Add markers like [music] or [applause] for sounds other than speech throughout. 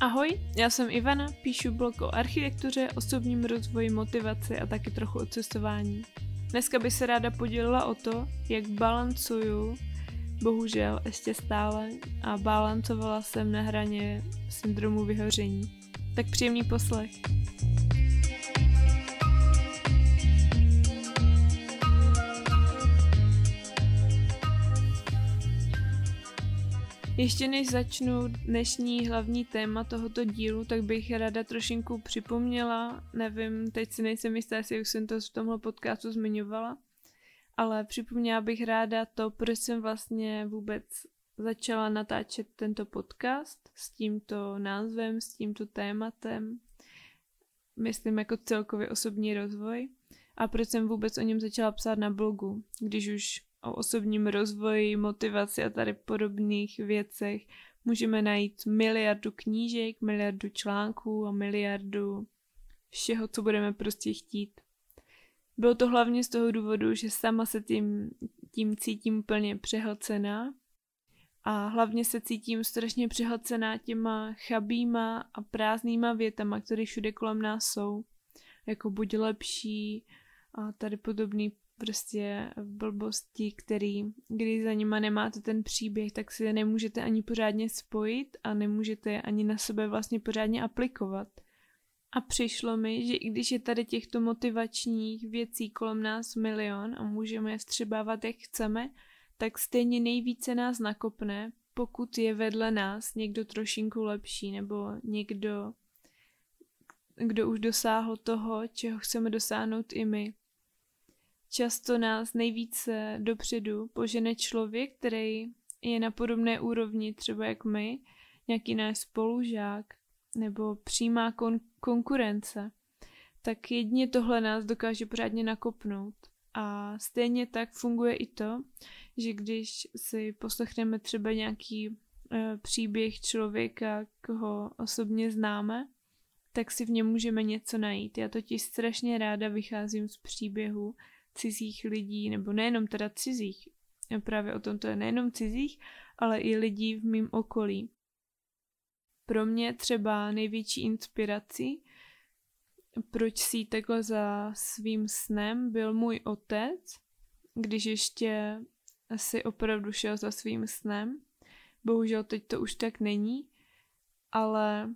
Ahoj, já jsem Ivana, píšu blog o architektuře, osobním rozvoji, motivaci a taky trochu o cestování. Dneska bych se ráda podělila o to, jak balancuju, bohužel ještě stále, a balancovala jsem na hraně syndromu vyhoření. Tak příjemný poslech. Ještě než začnu dnešní hlavní téma tohoto dílu, tak bych ráda trošinku připomněla, nevím, teď si nejsem jistá, jestli už jsem to v tomhle podcastu zmiňovala, ale připomněla bych ráda to, proč jsem vlastně vůbec začala natáčet tento podcast s tímto názvem, s tímto tématem, myslím jako celkově osobní rozvoj a proč jsem vůbec o něm začala psát na blogu, když už o osobním rozvoji, motivaci a tady podobných věcech můžeme najít miliardu knížek, miliardu článků a miliardu všeho, co budeme prostě chtít. Bylo to hlavně z toho důvodu, že sama se tím, tím cítím úplně přehlcená a hlavně se cítím strašně přehlcená těma chabýma a prázdnýma větama, které všude kolem nás jsou. Jako buď lepší a tady podobný prostě blbosti, který, když za nima nemáte ten příběh, tak si je nemůžete ani pořádně spojit a nemůžete je ani na sebe vlastně pořádně aplikovat. A přišlo mi, že i když je tady těchto motivačních věcí kolem nás milion a můžeme je vstřebávat jak chceme, tak stejně nejvíce nás nakopne, pokud je vedle nás někdo trošinku lepší nebo někdo, kdo už dosáhl toho, čeho chceme dosáhnout i my. Často nás nejvíce dopředu požene člověk, který je na podobné úrovni třeba jak my, nějaký náš spolužák nebo přímá kon- konkurence, tak jedině tohle nás dokáže pořádně nakopnout. A stejně tak funguje i to, že když si poslechneme třeba nějaký e, příběh člověka, koho osobně známe, tak si v něm můžeme něco najít. Já totiž strašně ráda vycházím z příběhu, cizích lidí, nebo nejenom teda cizích, právě o tom to je nejenom cizích, ale i lidí v mém okolí. Pro mě třeba největší inspirací, proč si takhle za svým snem byl můj otec, když ještě asi opravdu šel za svým snem. Bohužel teď to už tak není, ale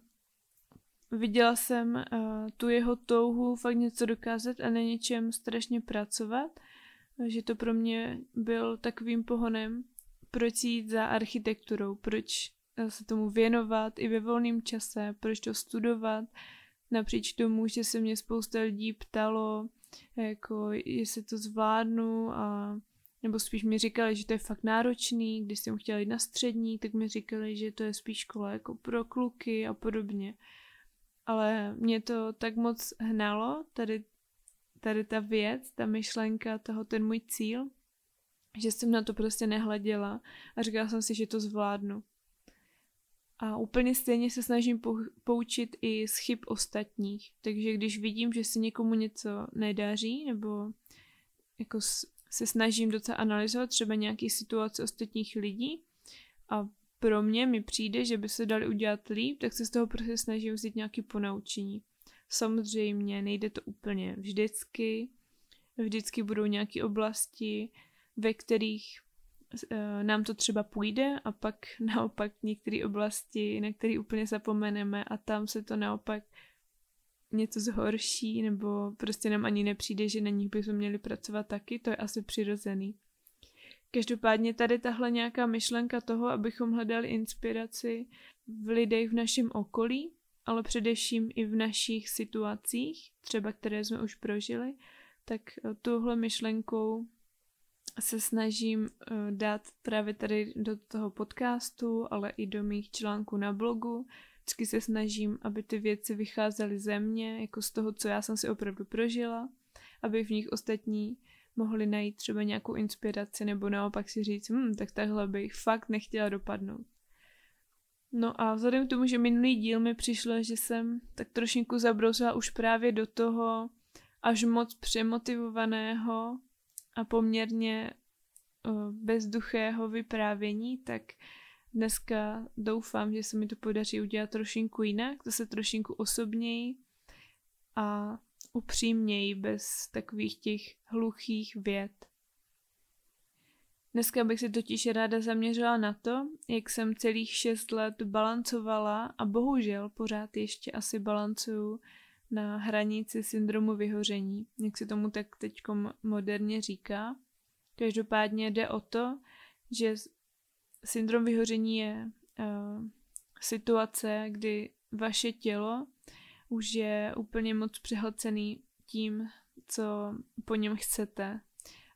viděla jsem uh, tu jeho touhu fakt něco dokázat a na něčem strašně pracovat, že to pro mě byl takovým pohonem, proč jít za architekturou, proč eh, se tomu věnovat i ve volném čase, proč to studovat, napříč tomu, že se mě spousta lidí ptalo, jako jestli to zvládnu a nebo spíš mi říkali, že to je fakt náročný, když jsem chtěla jít na střední, tak mi říkali, že to je spíš škola jako pro kluky a podobně ale mě to tak moc hnalo, tady, tady ta věc, ta myšlenka toho, ten můj cíl, že jsem na to prostě nehleděla a říkala jsem si, že to zvládnu. A úplně stejně se snažím poučit i z chyb ostatních. Takže když vidím, že se někomu něco nedaří, nebo jako se snažím docela analyzovat třeba nějaký situace ostatních lidí a pro mě mi přijde, že by se dali udělat líp, tak se z toho prostě snažím vzít nějaké ponaučení. Samozřejmě nejde to úplně vždycky, vždycky budou nějaké oblasti, ve kterých e, nám to třeba půjde a pak [laughs] naopak některé oblasti, na které úplně zapomeneme a tam se to naopak něco zhorší nebo prostě nám ani nepřijde, že na nich bychom měli pracovat taky, to je asi přirozený. Každopádně tady tahle nějaká myšlenka toho, abychom hledali inspiraci v lidech v našem okolí, ale především i v našich situacích, třeba které jsme už prožili, tak eh, tuhle myšlenkou se snažím eh, dát právě tady do toho podcastu, ale i do mých článků na blogu. Vždycky se snažím, aby ty věci vycházely ze mě, jako z toho, co já jsem si opravdu prožila, aby v nich ostatní mohli najít třeba nějakou inspiraci nebo naopak si říct, hm, tak takhle bych fakt nechtěla dopadnout. No a vzhledem k tomu, že minulý díl mi přišlo, že jsem tak trošinku zabrousila už právě do toho až moc přemotivovaného a poměrně bezduchého vyprávění, tak dneska doufám, že se mi to podaří udělat trošinku jinak, zase trošinku osobněji a upřímněji, bez takových těch hluchých věd. Dneska bych si totiž ráda zaměřila na to, jak jsem celých šest let balancovala a bohužel pořád ještě asi balancuju na hranici syndromu vyhoření, jak se tomu tak teď moderně říká. Každopádně jde o to, že syndrom vyhoření je uh, situace, kdy vaše tělo už je úplně moc přehlcený tím, co po něm chcete.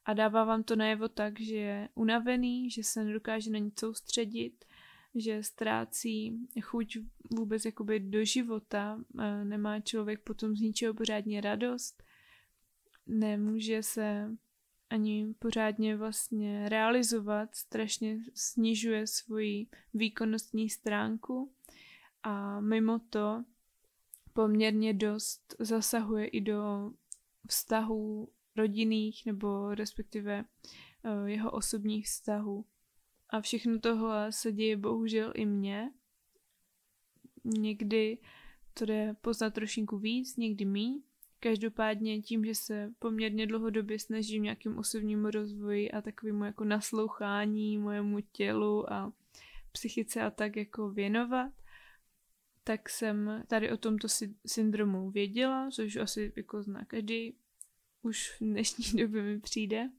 A dává vám to najevo tak, že je unavený, že se nedokáže na nic soustředit, že ztrácí chuť vůbec jakoby do života, nemá člověk potom z ničeho pořádně radost, nemůže se ani pořádně vlastně realizovat, strašně snižuje svoji výkonnostní stránku a mimo to poměrně dost zasahuje i do vztahů rodinných nebo respektive eh, jeho osobních vztahů. A všechno tohle se děje bohužel i mně. Někdy to jde poznat trošinku víc, někdy míň. Každopádně tím, že se poměrně dlouhodobě snažím nějakým osobnímu rozvoji a takovému jako naslouchání mojemu tělu a psychice a tak jako věnovat, tak jsem tady o tomto syndromu věděla, což asi jako zná každý, už v dnešní [laughs] době mi přijde.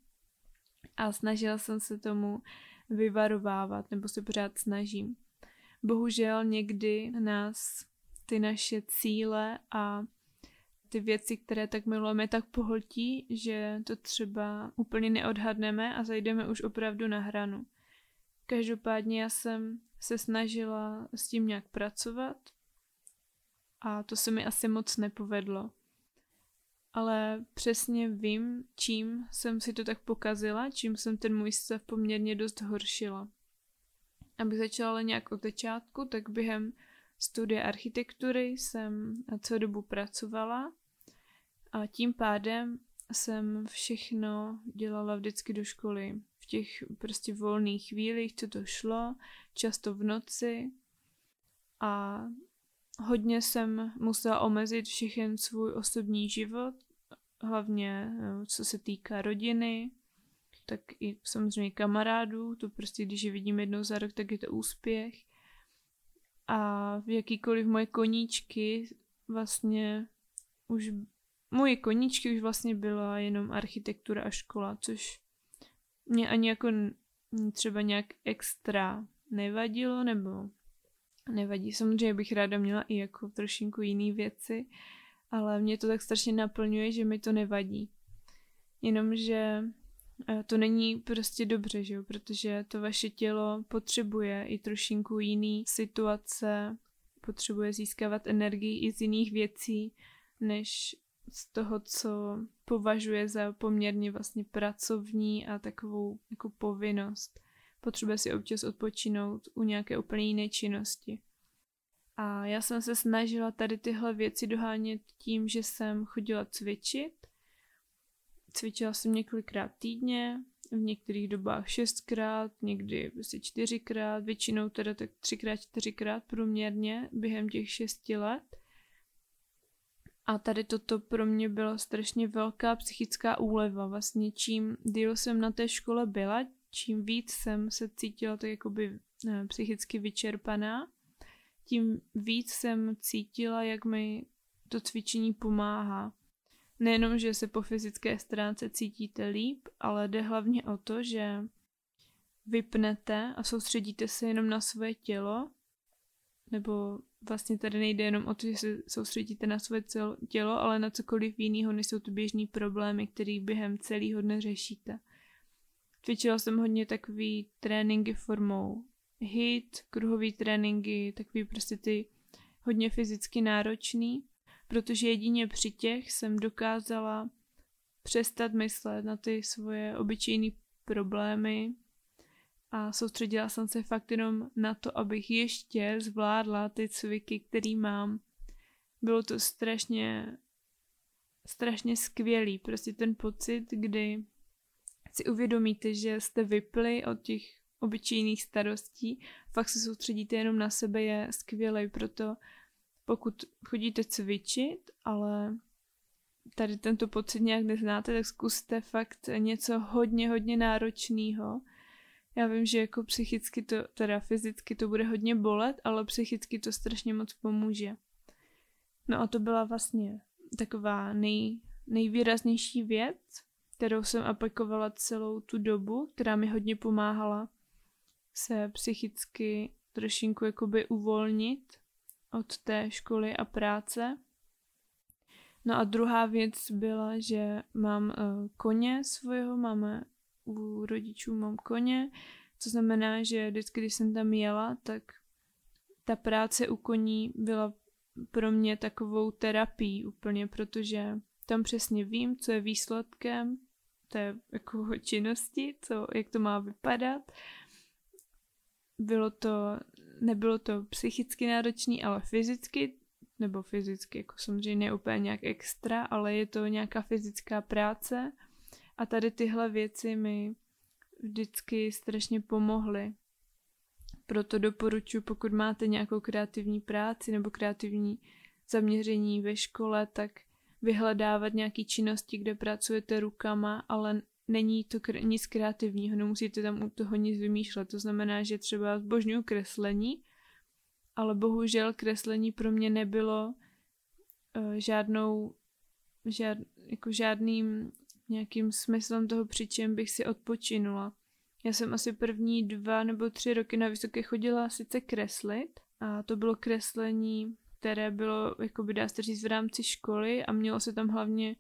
A snažila jsem se tomu vyvarovávat, nebo se pořád snažím. Bohužel někdy nás ty naše cíle a ty věci, které tak milujeme, tak pohltí, že to třeba úplně neodhadneme a zajdeme už opravdu na hranu. Každopádně já jsem se snažila s tím nějak pracovat a to se mi asi moc nepovedlo. Ale přesně vím, čím jsem si to tak pokazila, čím jsem ten můj stav poměrně dost horšila. Abych začala ale nějak od začátku, tak během studia architektury jsem celou dobu pracovala a tím pádem jsem všechno dělala vždycky do školy. V těch prostě volných chvílích, co to šlo, často v noci. A hodně jsem musela omezit všechen svůj osobní život, hlavně no, co se týká rodiny, tak i samozřejmě kamarádů, to prostě když je vidím jednou za rok, tak je to úspěch. A v jakýkoliv moje koníčky vlastně už moje koníčky už vlastně byla jenom architektura a škola, což mě ani jako třeba nějak extra nevadilo, nebo nevadí. Samozřejmě bych ráda měla i jako trošinku jiný věci, ale mě to tak strašně naplňuje, že mi to nevadí. Jenomže eh, to není prostě dobře, že jo? protože to vaše tělo potřebuje i trošinku jiný situace, potřebuje získávat energii i z jiných věcí, než z toho, co považuje za poměrně vlastně pracovní a takovou jako povinnost. Potřebuje si občas odpočinout u nějaké úplně jiné činnosti. A já jsem se snažila tady tyhle věci dohánět tím, že jsem chodila cvičit. Cvičila jsem několikrát týdně, v některých dobách šestkrát, někdy prostě čtyřikrát, většinou teda tak třikrát, čtyřikrát průměrně během těch šesti let. A tady toto pro mě byla strašně velká psychická úleva. Vlastně čím díl jsem na té škole byla, čím víc jsem se cítila tak jakoby ne, psychicky vyčerpaná, tím víc jsem cítila, jak mi to cvičení pomáhá. Nejenom, že se po fyzické stránce cítíte líp, ale jde hlavně o to, že vypnete a soustředíte se jenom na své tělo, nebo vlastně tady nejde jenom o to, že se soustředíte na své tělo, ale na cokoliv jiného, než jsou to běžný problémy, který během celého dne řešíte. Cvičila jsem hodně takový tréninky formou hit, kruhový tréninky, takový prostě ty hodně fyzicky náročný, protože jedině při těch jsem dokázala přestat myslet na ty svoje obyčejné problémy a soustředila jsem se fakt jenom na to, abych ještě zvládla ty cviky, který mám. Bylo to strašně, strašně skvělý, prostě ten pocit, kdy si uvědomíte, že jste vypli od těch obyčejných starostí. Fakt se soustředíte jenom na sebe je skvělý, proto pokud chodíte cvičit, ale tady tento pocit nějak neznáte, tak zkuste fakt něco hodně, hodně náročného. Já vím, že jako psychicky to, teda fyzicky to bude hodně bolet, ale psychicky to strašně moc pomůže. No a to byla vlastně taková nej, nejvýraznější věc, kterou jsem aplikovala celou tu dobu, která mi hodně pomáhala se psychicky trošinku jakoby uvolnit od té školy a práce. No a druhá věc byla, že mám uh, koně svého, máme u rodičů mám koně, co znamená, že vždycky, když jsem tam jela, tak ta práce u koní byla pro mě takovou terapií úplně, protože tam přesně vím, co je výsledkem té jako činnosti, co, jak to má vypadat. Bylo to, nebylo to psychicky náročné, ale fyzicky, nebo fyzicky, jako samozřejmě úplně nějak extra, ale je to nějaká fyzická práce a tady tyhle věci mi vždycky strašně pomohly. Proto doporučuji, pokud máte nějakou kreativní práci nebo kreativní zaměření ve škole, tak vyhledávat nějaké činnosti, kde pracujete rukama, ale není to kre- nic kreativního, nemusíte tam u toho nic vymýšlet. To znamená, že třeba zbožňuju kreslení, ale bohužel kreslení pro mě nebylo uh, žádnou, žád, jako žádným nějakým smyslem toho, při čem bych si odpočinula. Já jsem asi první dva nebo tři roky na vysoké chodila sice kreslit a to bylo kreslení, které bylo, jako by dá se říct, v rámci školy a mělo se tam hlavně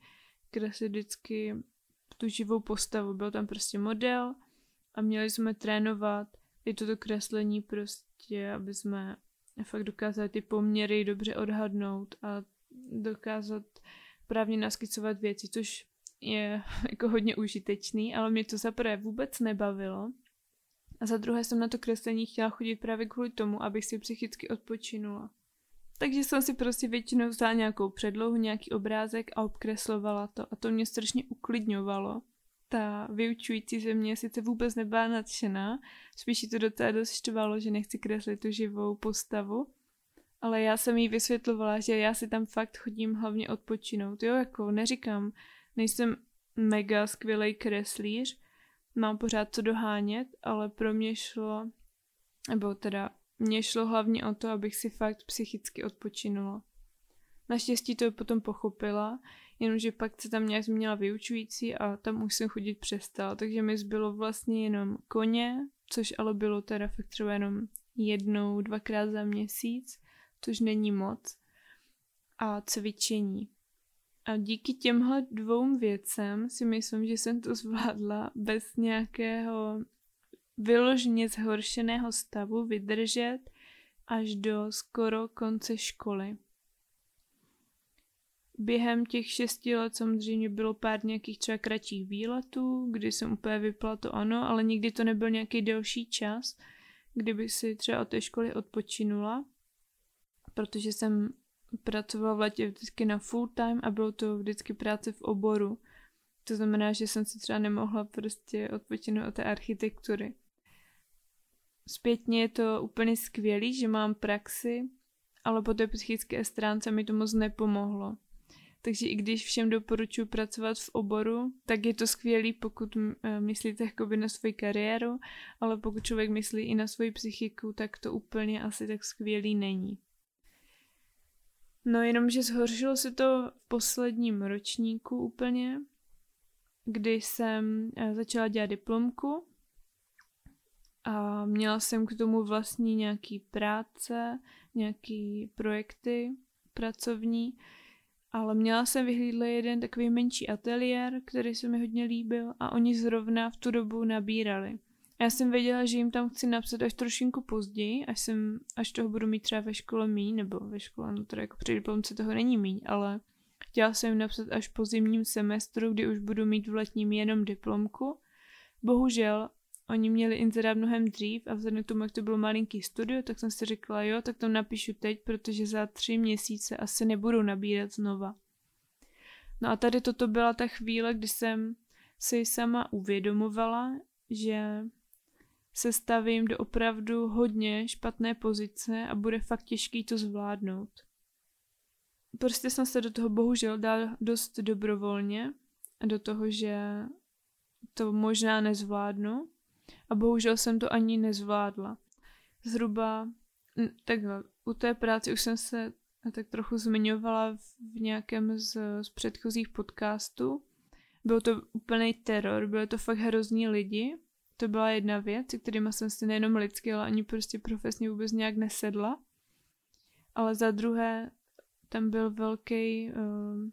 kreslit vždycky tu živou postavu. Byl tam prostě model a měli jsme trénovat i toto kreslení prostě, aby jsme fakt dokázali ty poměry dobře odhadnout a dokázat právně naskicovat věci, což je [laughs] jako hodně užitečný, ale mě to za prvé vůbec nebavilo. A za druhé jsem na to kreslení chtěla chodit právě kvůli tomu, abych si psychicky odpočinula. Takže jsem si prostě většinou vzala nějakou předlohu, nějaký obrázek a obkreslovala to. A to mě strašně uklidňovalo. Ta vyučující ze mě sice vůbec nebyla nadšená, spíš to do té dost štvalo, že nechci kreslit tu živou postavu. Ale já jsem jí vysvětlovala, že já si tam fakt chodím hlavně odpočinout. Jo, jako neříkám, nejsem mega skvělý kreslíř, mám pořád co dohánět, ale pro mě šlo, nebo teda mně šlo hlavně o to, abych si fakt psychicky odpočinula. Naštěstí to potom pochopila, jenomže pak se tam nějak změnila vyučující a tam už jsem chodit přestala, takže mi zbylo vlastně jenom koně, což ale bylo teda fakt třeba jenom jednou, dvakrát za měsíc, což není moc, a cvičení. A díky těmhle dvou věcem si myslím, že jsem to zvládla bez nějakého vyloženě zhoršeného stavu vydržet až do skoro konce školy. Během těch šesti let samozřejmě bylo pár nějakých třeba kratších výletů, kdy jsem úplně vypla to ano, ale nikdy to nebyl nějaký delší čas, kdyby si třeba od té školy odpočinula, protože jsem pracovala v letě vždycky na full time a bylo to vždycky práce v oboru. To znamená, že jsem si třeba nemohla prostě odpočinout od té architektury. Zpětně je to úplně skvělý, že mám praxi, ale po té psychické stránce mi to moc nepomohlo. Takže i když všem doporučuji pracovat v oboru, tak je to skvělý, pokud eh, myslíte jakoby na svoji kariéru, ale pokud člověk myslí i na svoji psychiku, tak to úplně asi tak skvělý není. No jenom, že zhoršilo se to v posledním ročníku úplně, kdy jsem eh, začala dělat diplomku a měla jsem k tomu vlastní nějaký práce, nějaký projekty pracovní, ale měla jsem vyhlídl jeden takový menší ateliér, který se mi hodně líbil a oni zrovna v tu dobu nabírali. Já jsem věděla, že jim tam chci napsat až trošinku později, až, jsem, až toho budu mít třeba ve škole míň, nebo ve škole, no teda jako při diplomce toho není míň, ale chtěla jsem jim napsat až po zimním semestru, kdy už budu mít v letním jenom diplomku. Bohužel Oni měli inzerát mnohem dřív a vzhledem k tomu, jak to bylo malinký studio, tak jsem si řekla, jo, tak to napíšu teď, protože za tři měsíce asi nebudu nabírat znova. No a tady toto byla ta chvíle, kdy jsem si sama uvědomovala, že se stavím do opravdu hodně špatné pozice a bude fakt těžký to zvládnout. Prostě jsem se do toho bohužel dal dost dobrovolně, do toho, že to možná nezvládnu a bohužel jsem to ani nezvládla. Zhruba takhle, u té práce už jsem se tak trochu zmiňovala v nějakém z, z předchozích podcastů. Byl to úplný teror, byly to fakt hrozní lidi. To byla jedna věc, kterými jsem si nejenom lidsky, ale ani prostě profesně vůbec nějak nesedla. Ale za druhé, tam byl velký uh,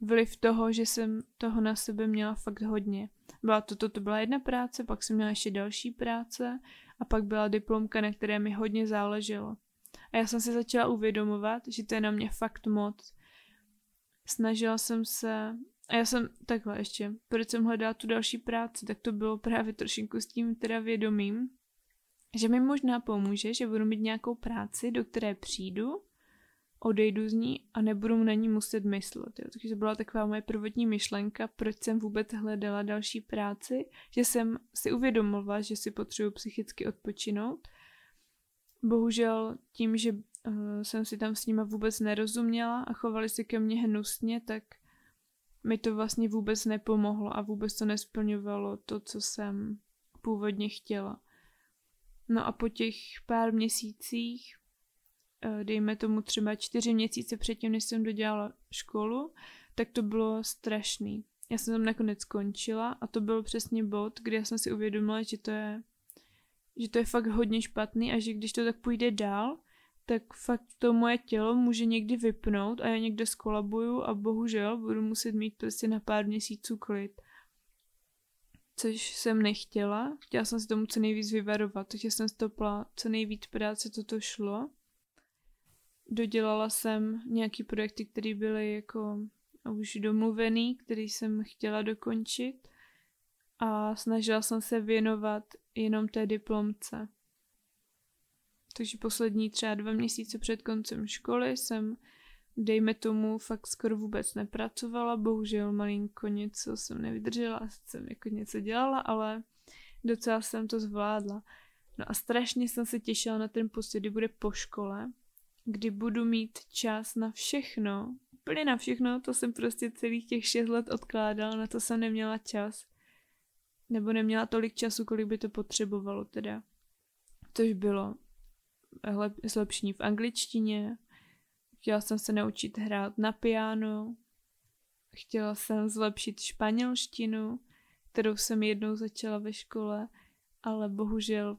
vliv toho, že jsem toho na sebe měla fakt hodně. Byla to, to, to byla jedna práce, pak jsem měla ještě další práce a pak byla diplomka, na které mi hodně záleželo. A já jsem si začala uvědomovat, že to je na mě fakt moc. Snažila jsem se, a já jsem takhle ještě, proč jsem hledala tu další práci, tak to bylo právě trošinku s tím teda vědomím, že mi možná pomůže, že budu mít nějakou práci, do které přijdu odejdu z ní a nebudu na ní muset myslet. Jo. Takže to byla taková moje prvotní myšlenka, proč jsem vůbec hledala další práci, že jsem si uvědomila, že si potřebuji psychicky odpočinout. Bohužel tím, že uh, jsem si tam s nima vůbec nerozuměla a chovali se ke mně hnusně, tak mi to vlastně vůbec nepomohlo a vůbec to nesplňovalo to, co jsem původně chtěla. No a po těch pár měsících dejme tomu třeba čtyři měsíce předtím, než jsem dodělala školu, tak to bylo strašný. Já jsem tam nakonec skončila a to byl přesně bod, kdy já jsem si uvědomila, že to je, že to je fakt hodně špatný a že když to tak půjde dál, tak fakt to moje tělo může někdy vypnout a já někde skolabuju a bohužel budu muset mít prostě na pár měsíců klid. Což jsem nechtěla, chtěla jsem se tomu co nejvíc vyvarovat, takže jsem stopla co nejvíc práce, toto šlo dodělala jsem nějaký projekty, které byly jako už domluvený, který jsem chtěla dokončit a snažila jsem se věnovat jenom té diplomce. Takže poslední třeba dva měsíce před koncem školy jsem, dejme tomu, fakt skoro vůbec nepracovala, bohužel malinko něco jsem nevydržela, jsem jako něco dělala, ale docela jsem to zvládla. No a strašně jsem se těšila na ten pocit, kdy bude po škole, kdy budu mít čas na všechno, úplně na všechno, to jsem prostě celých těch šest let odkládala, na to jsem neměla čas. Nebo neměla tolik času, kolik by to potřebovalo teda. Tož bylo zlepšení v angličtině, chtěla jsem se naučit hrát na piano, chtěla jsem zlepšit španělštinu, kterou jsem jednou začala ve škole, ale bohužel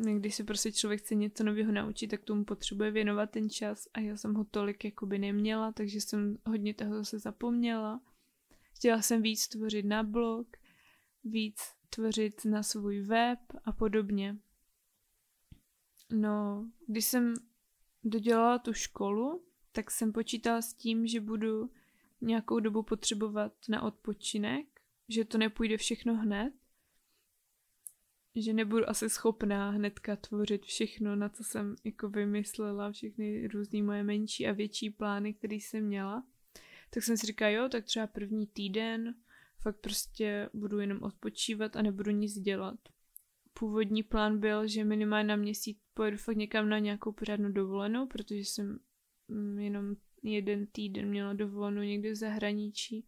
když se prostě člověk chce něco nového naučit, tak tomu potřebuje věnovat ten čas a já jsem ho tolik jakoby neměla, takže jsem hodně toho zase zapomněla. Chtěla jsem víc tvořit na blog, víc tvořit na svůj web a podobně. No, když jsem dodělala tu školu, tak jsem počítala s tím, že budu nějakou dobu potřebovat na odpočinek, že to nepůjde všechno hned, že nebudu asi schopná hnedka tvořit všechno, na co jsem jako vymyslela, všechny různé moje menší a větší plány, které jsem měla. Tak jsem si říkala, jo, tak třeba první týden fakt prostě budu jenom odpočívat a nebudu nic dělat. Původní plán byl, že minimálně na měsíc pojedu fakt někam na nějakou pořádnou dovolenou, protože jsem mm, jenom jeden týden měla dovolenou někde v zahraničí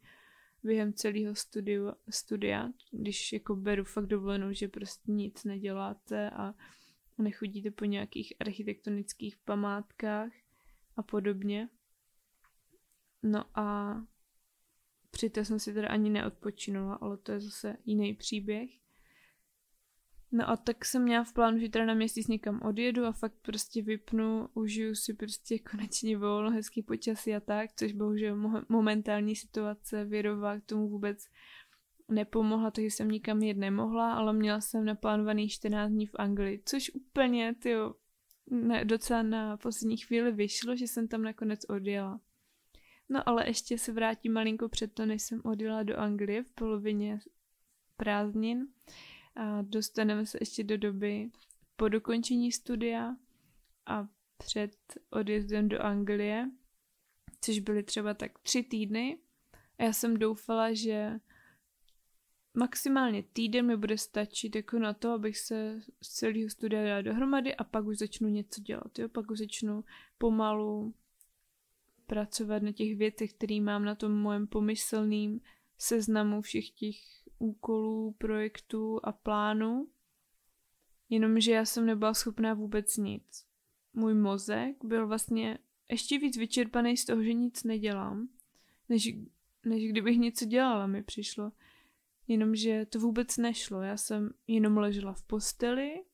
během celého studiu, studia, když jako beru fakt dovolenou, že prostě nic neděláte a nechodíte po nějakých architektonických památkách a podobně. No a přitom jsem si teda ani neodpočinula, ale to je zase jiný příběh. No a tak jsem měla v plánu, že teda na měsíc někam odjedu a fakt prostě vypnu, užiju si prostě konečně volno, hezký počasí a tak, což bohužel mo- momentální situace věrová k tomu vůbec nepomohla, takže jsem nikam jet nemohla, ale měla jsem naplánovaný 14 dní v Anglii, což úplně, ne, docela na poslední chvíli vyšlo, že jsem tam nakonec odjela. No ale ještě se vrátím malinko před to, než jsem odjela do Anglie v polovině prázdnin dostaneme se ještě do doby po dokončení studia a před odjezdem do Anglie, což byly třeba tak tři týdny. A já jsem doufala, že maximálně týden mi bude stačit jako na to, abych se z celého studia dala dohromady a pak už začnu něco dělat, jo? Pak už začnu pomalu pracovat na těch věcech, které mám na tom mojem pomyslným seznamu všech těch úkolů, projektů a plánů. Jenomže já jsem nebyla schopná vůbec nic. Můj mozek byl vlastně ještě víc vyčerpaný z toho, že nic nedělám, než, než kdybych něco dělala, mi přišlo. Jenomže to vůbec nešlo. Já jsem jenom ležela v posteli,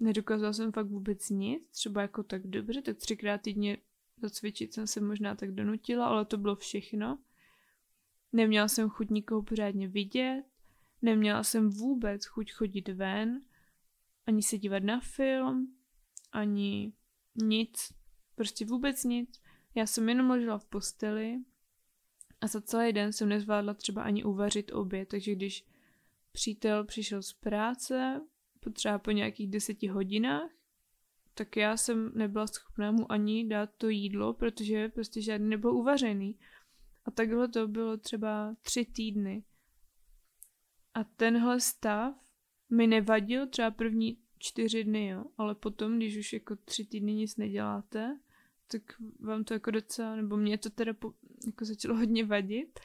nedokázala jsem fakt vůbec nic, třeba jako tak dobře, tak třikrát týdně zacvičit jsem se možná tak donutila, ale to bylo všechno. Neměla jsem chuť nikoho pořádně vidět, neměla jsem vůbec chuť chodit ven, ani se dívat na film, ani nic, prostě vůbec nic. Já jsem jenom ležela v posteli a za celý den jsem nezvládla třeba ani uvařit oběd, takže když přítel přišel z práce, potřeba po nějakých deseti hodinách, tak já jsem nebyla schopná mu ani dát to jídlo, protože prostě žádný nebyl uvařený. A takhle to bylo třeba tři týdny. A tenhle stav mi nevadil třeba první čtyři dny, jo. Ale potom, když už jako tři týdny nic neděláte, tak vám to jako docela, nebo mě to teda po, jako začalo hodně vadit.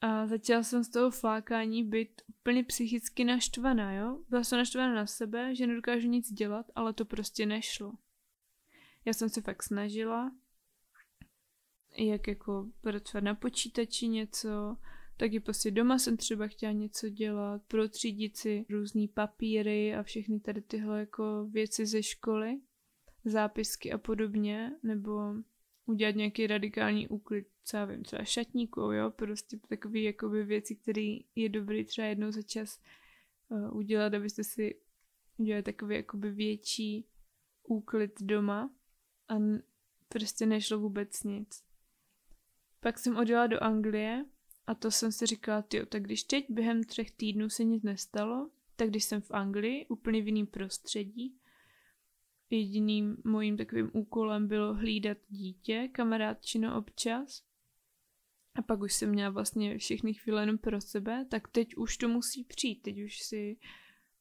A začala jsem z toho flákání být úplně psychicky naštvaná, jo. Byla jsem naštvaná na sebe, že nedokážu nic dělat, ale to prostě nešlo. Já jsem se fakt snažila, jak jako pracovat na počítači něco, taky prostě doma jsem třeba chtěla něco dělat, protřídit si různý papíry a všechny tady tyhle jako věci ze školy, zápisky a podobně, nebo udělat nějaký radikální úklid, co já vím, třeba šatníku, jo, prostě takové jakoby věci, které je dobrý třeba jednou za čas uh, udělat, abyste si udělali takový jakoby větší úklid doma a prostě nešlo vůbec nic. Pak jsem odjela do Anglie a to jsem si říkala, jo, tak když teď během třech týdnů se nic nestalo, tak když jsem v Anglii, úplně v jiném prostředí, jediným mojím takovým úkolem bylo hlídat dítě, kamarádčino občas. A pak už jsem měla vlastně všechny chvíle jenom pro sebe, tak teď už to musí přijít, teď už si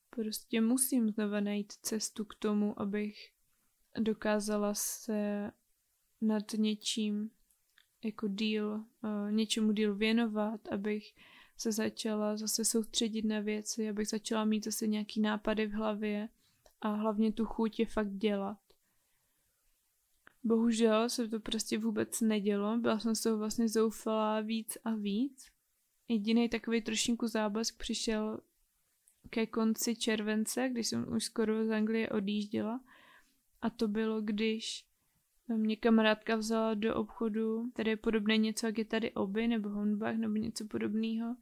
prostě musím znova najít cestu k tomu, abych dokázala se nad něčím jako díl, uh, něčemu díl věnovat, abych se začala zase soustředit na věci, abych začala mít zase nějaký nápady v hlavě a hlavně tu chuť je fakt dělat. Bohužel se to prostě vůbec nedělo, byla jsem z toho vlastně zoufalá víc a víc. Jediný takový trošinku záblesk přišel ke konci července, když jsem už skoro z Anglie odjížděla. A to bylo, když mě kamarádka vzala do obchodu, který je podobné něco, jak je tady Oby nebo Honbach nebo něco podobného,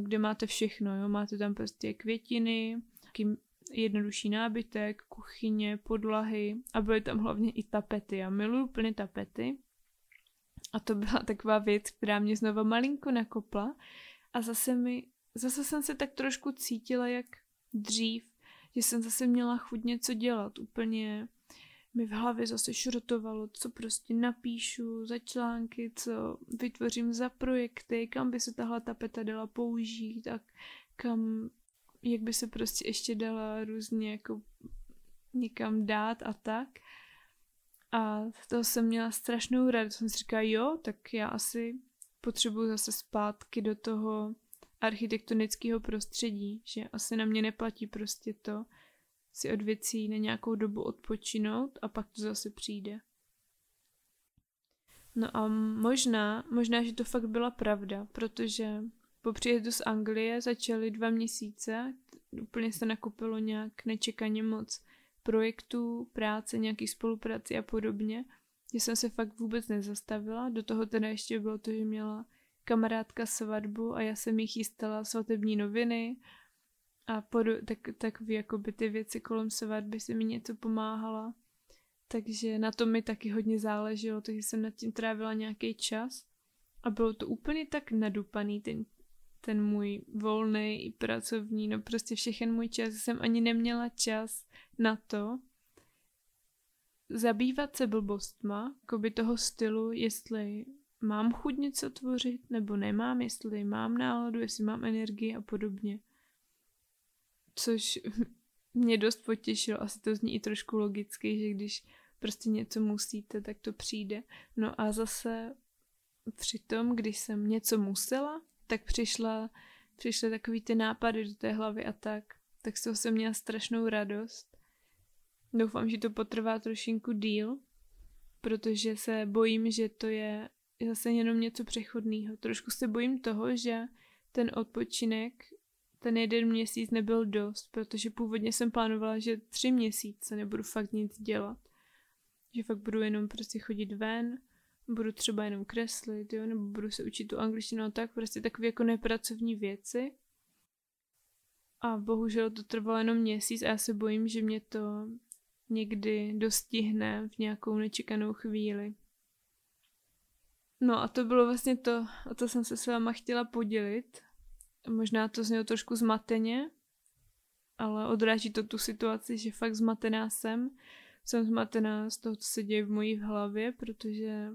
kde máte všechno, jo? máte tam prostě květiny, jednodušší nábytek, kuchyně, podlahy a byly tam hlavně i tapety. Já miluju plně tapety a to byla [laughs] taková věc, která mě znova malinko nakopla a zase mi, zase jsem se tak trošku cítila jak dřív, že jsem zase měla chuť něco dělat, úplně mi v hlavě zase šrotovalo, co prostě napíšu za články, co vytvořím za projekty, kam by se tahle tapeta dala použít a kam, jak by se prostě ještě dala různě jako někam dát a tak. A toho jsem měla strašnou radost. Jsem si říkala, jo, tak já asi potřebuji zase zpátky do toho architektonického prostředí, že asi na mě neplatí prostě to, si od věcí na nějakou dobu odpočinout a pak to zase přijde. No a možná, možná, že to fakt byla pravda, protože po příjezdu z Anglie začaly dva měsíce, úplně se nakupilo nějak nečekaně moc projektů, práce, nějaký spolupráci a podobně, že jsem se fakt vůbec nezastavila. Do toho teda ještě bylo to, že měla kamarádka svatbu a já jsem jí chystala svatební noviny a podu, tak, takový jakoby ty věci kolem svatby si mi něco pomáhala. Takže na to mi taky hodně záleželo, takže jsem nad tím trávila nějaký čas. A bylo to úplně tak nadupaný ten, ten můj volný i pracovní, no prostě všechen můj čas, jsem ani neměla čas na to zabývat se blbostma, jako by toho stylu, jestli mám chuť něco tvořit, nebo nemám, jestli mám náladu, jestli mám energii a podobně. Což [laughs] mě dost potěšilo, asi to zní i trošku logicky, že když prostě něco musíte, tak to přijde. No a zase při tom, když jsem něco musela, tak přišla, přišly takový ty nápady do té hlavy a tak. Tak z toho jsem měla strašnou radost. Doufám, že to potrvá trošinku díl, protože se bojím, že to je zase jenom něco přechodného. Trošku se bojím toho, že ten odpočinek, ten jeden měsíc nebyl dost, protože původně jsem plánovala, že tři měsíce nebudu fakt nic dělat. Že fakt budu jenom prostě chodit ven, budu třeba jenom kreslit, jo, nebo budu se učit tu angličtinu a tak, prostě takové jako nepracovní věci. A bohužel to trvalo jenom měsíc a já se bojím, že mě to někdy dostihne v nějakou nečekanou chvíli. No a to bylo vlastně to, o to jsem se s váma chtěla podělit. Možná to znělo trošku zmateně, ale odráží to tu situaci, že fakt zmatená jsem. Jsem zmatená z toho, co se děje v mojí hlavě, protože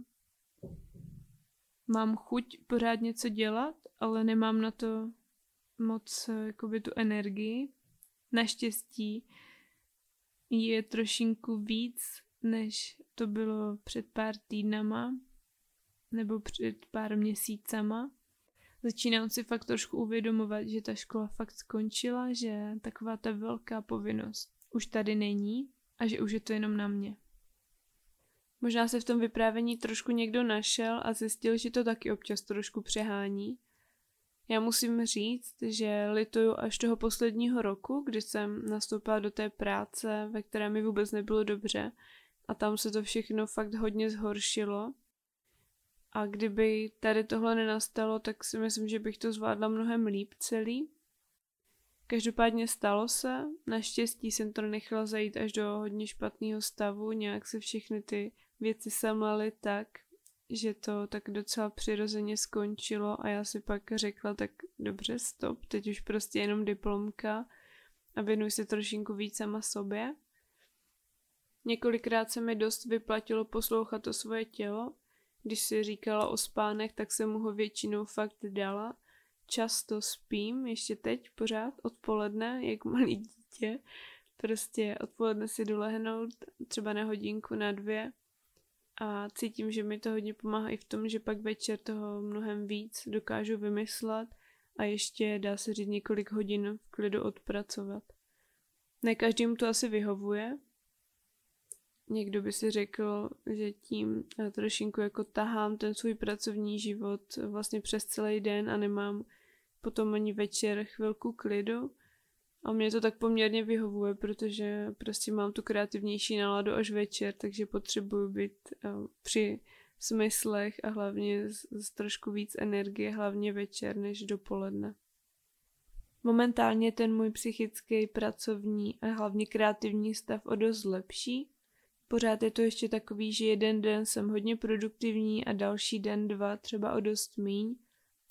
mám chuť pořád něco dělat, ale nemám na to moc jakoby tu energii. Naštěstí je trošinku víc, než to bylo před pár týdnama nebo před pár měsícama. Začínám si fakt trošku uvědomovat, že ta škola fakt skončila, že taková ta velká povinnost už tady není a že už je to jenom na mě. Možná se v tom vyprávění trošku někdo našel a zjistil, že to taky občas trošku přehání. Já musím říct, že lituju až toho posledního roku, kdy jsem nastoupila do té práce, ve které mi vůbec nebylo dobře a tam se to všechno fakt hodně zhoršilo. A kdyby tady tohle nenastalo, tak si myslím, že bych to zvládla mnohem líp celý. Každopádně stalo se, naštěstí jsem to nechala zajít až do hodně špatného stavu, nějak se všechny ty věci semlaly tak, že to tak docela přirozeně skončilo a já si pak řekla, tak dobře, stop, teď už prostě jenom diplomka a věnuj se trošinku víc sama sobě. Několikrát se mi dost vyplatilo poslouchat to svoje tělo. Když si říkala o spánek, tak jsem mu ho většinou fakt dala. Často spím, ještě teď pořád, odpoledne, jak malý dítě. Prostě odpoledne si dolehnout, třeba na hodinku, na dvě a cítím, že mi to hodně pomáhá i v tom, že pak večer toho mnohem víc dokážu vymyslet a ještě dá se říct několik hodin v klidu odpracovat. Ne každému to asi vyhovuje. Někdo by si řekl, že tím trošinku jako tahám ten svůj pracovní život vlastně přes celý den a nemám potom ani večer chvilku klidu. A mě to tak poměrně vyhovuje, protože prostě mám tu kreativnější náladu až večer, takže potřebuju být uh, při smyslech a hlavně z trošku víc energie, hlavně večer než dopoledne. Momentálně ten můj psychický, pracovní a hlavně kreativní stav o dost lepší. Pořád je to ještě takový, že jeden den jsem hodně produktivní a další den, dva třeba o dost míň,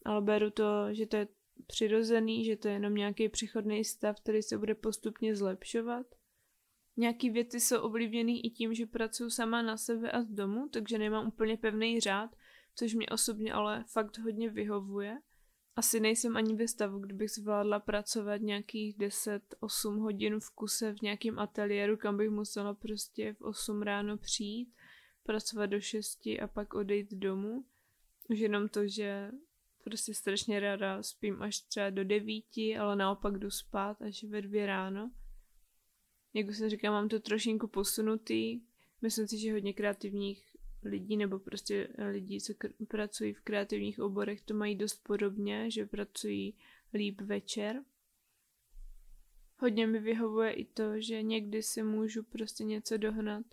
ale beru to, že to je přirozený, že to je jenom nějaký přechodný stav, který se bude postupně zlepšovat. Nějaký věci jsou ovlivněný i tím, že pracuji sama na sebe a z domu, takže nemám úplně pevný řád, což mě osobně ale fakt hodně vyhovuje. Asi nejsem ani ve stavu, kdybych zvládla pracovat nějakých 10-8 hodin v kuse v nějakém ateliéru, kam bych musela prostě v 8 ráno přijít, pracovat do 6 a pak odejít domů. Už jenom to, že prostě strašně ráda spím až třeba do devíti, ale naopak jdu spát až ve dvě ráno. Jak už jsem říkala, mám to trošinku posunutý. Myslím si, že hodně kreativních lidí nebo prostě lidí, co kr- pracují v kreativních oborech, to mají dost podobně, že pracují líp večer. Hodně mi vyhovuje i to, že někdy si můžu prostě něco dohnat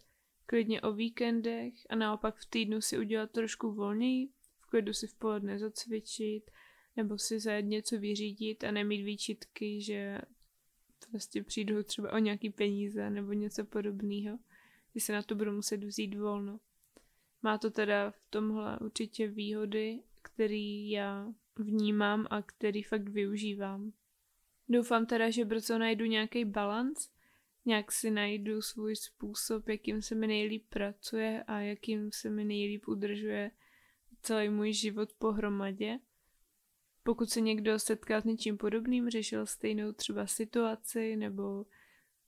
klidně o víkendech a naopak v týdnu si udělat trošku volněji, klidu si v poledne zacvičit, nebo si zajet něco vyřídit a nemít výčitky, že prostě přijdu třeba o nějaký peníze nebo něco podobného, když se na to budu muset vzít volno. Má to teda v tomhle určitě výhody, který já vnímám a který fakt využívám. Doufám teda, že brzo najdu nějaký balans, nějak si najdu svůj způsob, jakým se mi nejlíp pracuje a jakým se mi nejlíp udržuje celý můj život pohromadě. Pokud se někdo setká s něčím podobným, řešil stejnou třeba situaci nebo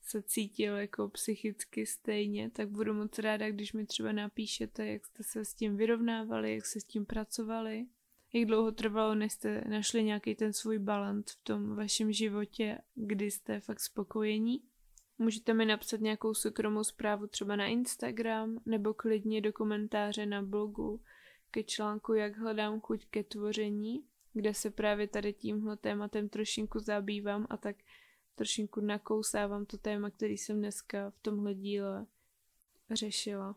se cítil jako psychicky stejně, tak budu moc ráda, když mi třeba napíšete, jak jste se s tím vyrovnávali, jak se s tím pracovali, jak dlouho trvalo, než jste našli nějaký ten svůj balans v tom vašem životě, kdy jste fakt spokojení. Můžete mi napsat nějakou soukromou zprávu třeba na Instagram nebo klidně do komentáře na blogu ke článku Jak hledám chuť ke tvoření, kde se právě tady tímhle tématem trošinku zabývám a tak trošinku nakousávám to téma, který jsem dneska v tomhle díle řešila.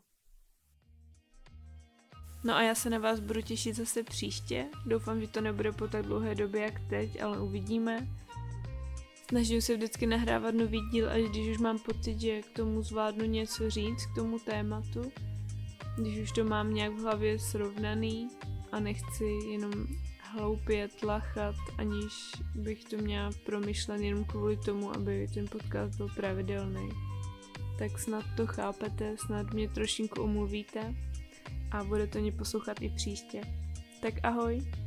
No a já se na vás budu těšit zase příště. Doufám, že to nebude po tak dlouhé době jak teď, ale uvidíme. Snažím se vždycky nahrávat nový díl, až když už mám pocit, že k tomu zvládnu něco říct, k tomu tématu. Když už to mám nějak v hlavě srovnaný a nechci jenom hloupě tlachat, aniž bych to měla promyšlen jenom kvůli tomu, aby ten podcast byl pravidelný. Tak snad to chápete, snad mě trošinku omluvíte a budete mě poslouchat i příště. Tak ahoj!